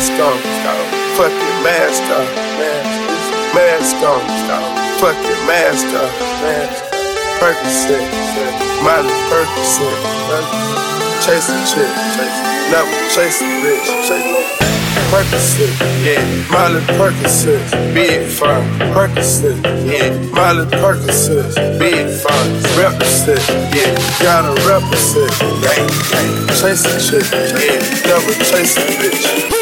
Mask on, fuck it, mask on, mask on, fuck it, mask on, Percocet, Molly Percocet, chasing chick, never chasing bitch, Percocet, yeah, Molly Percocet, big fun, Percocet, yeah, Molly Percocet, big fun, represent, yeah, gotta represent, gang, gang, chasing chick, yeah, never chasing bitch.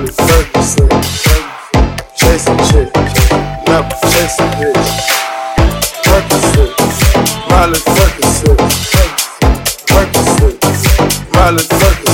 Molly Percocet, chasing chick, never chasing bitch. Percocet, Molly Percocet, Percocet, Molly Percocet,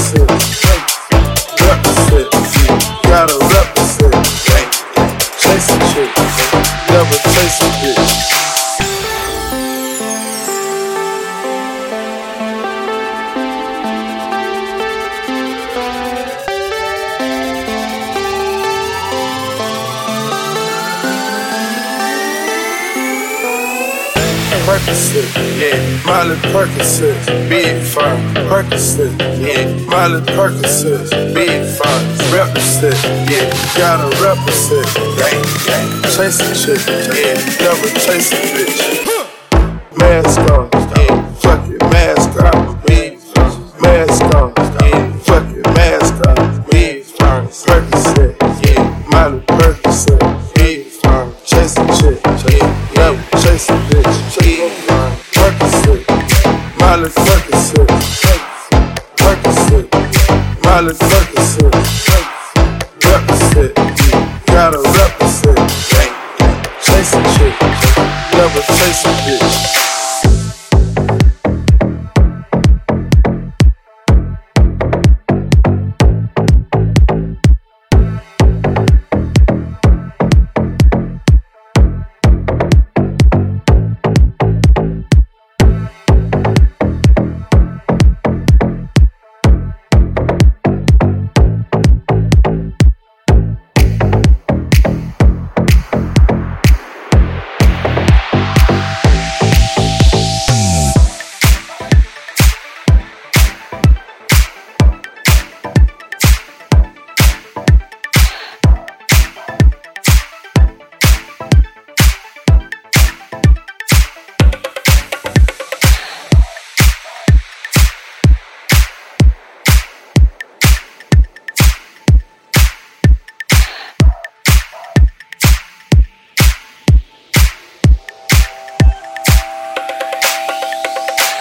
Percocet, yeah, Molly Percocet, big fun. Percocet, yeah, Molly Percocet, big fun. Represent, yeah, gotta represent, gang, gang. Chasing chick, yeah, never chasing bitch. Mask on, Represent, Circus, Percocet, Molly Circus, represent, gotta represent. Chase a chick, never chase a.